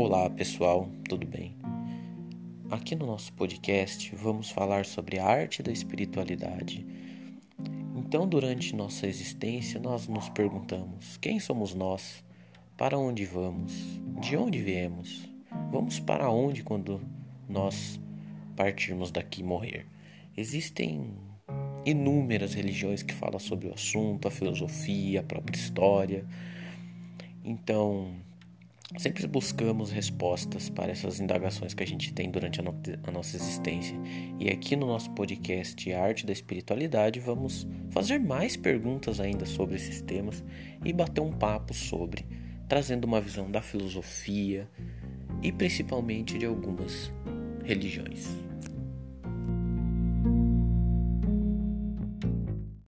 Olá pessoal, tudo bem? Aqui no nosso podcast vamos falar sobre a arte da espiritualidade. Então, durante nossa existência, nós nos perguntamos: quem somos nós? Para onde vamos? De onde viemos? Vamos para onde quando nós partirmos daqui morrer? Existem inúmeras religiões que falam sobre o assunto, a filosofia, a própria história. Então, sempre buscamos respostas para essas indagações que a gente tem durante a, no a, nossa existência. E aqui no nosso podcast Arte da Espiritualidade vamos fazer mais perguntas ainda sobre esses temas e bater um papo sobre, trazendo uma visão da filosofia e principalmente de algumas religiões.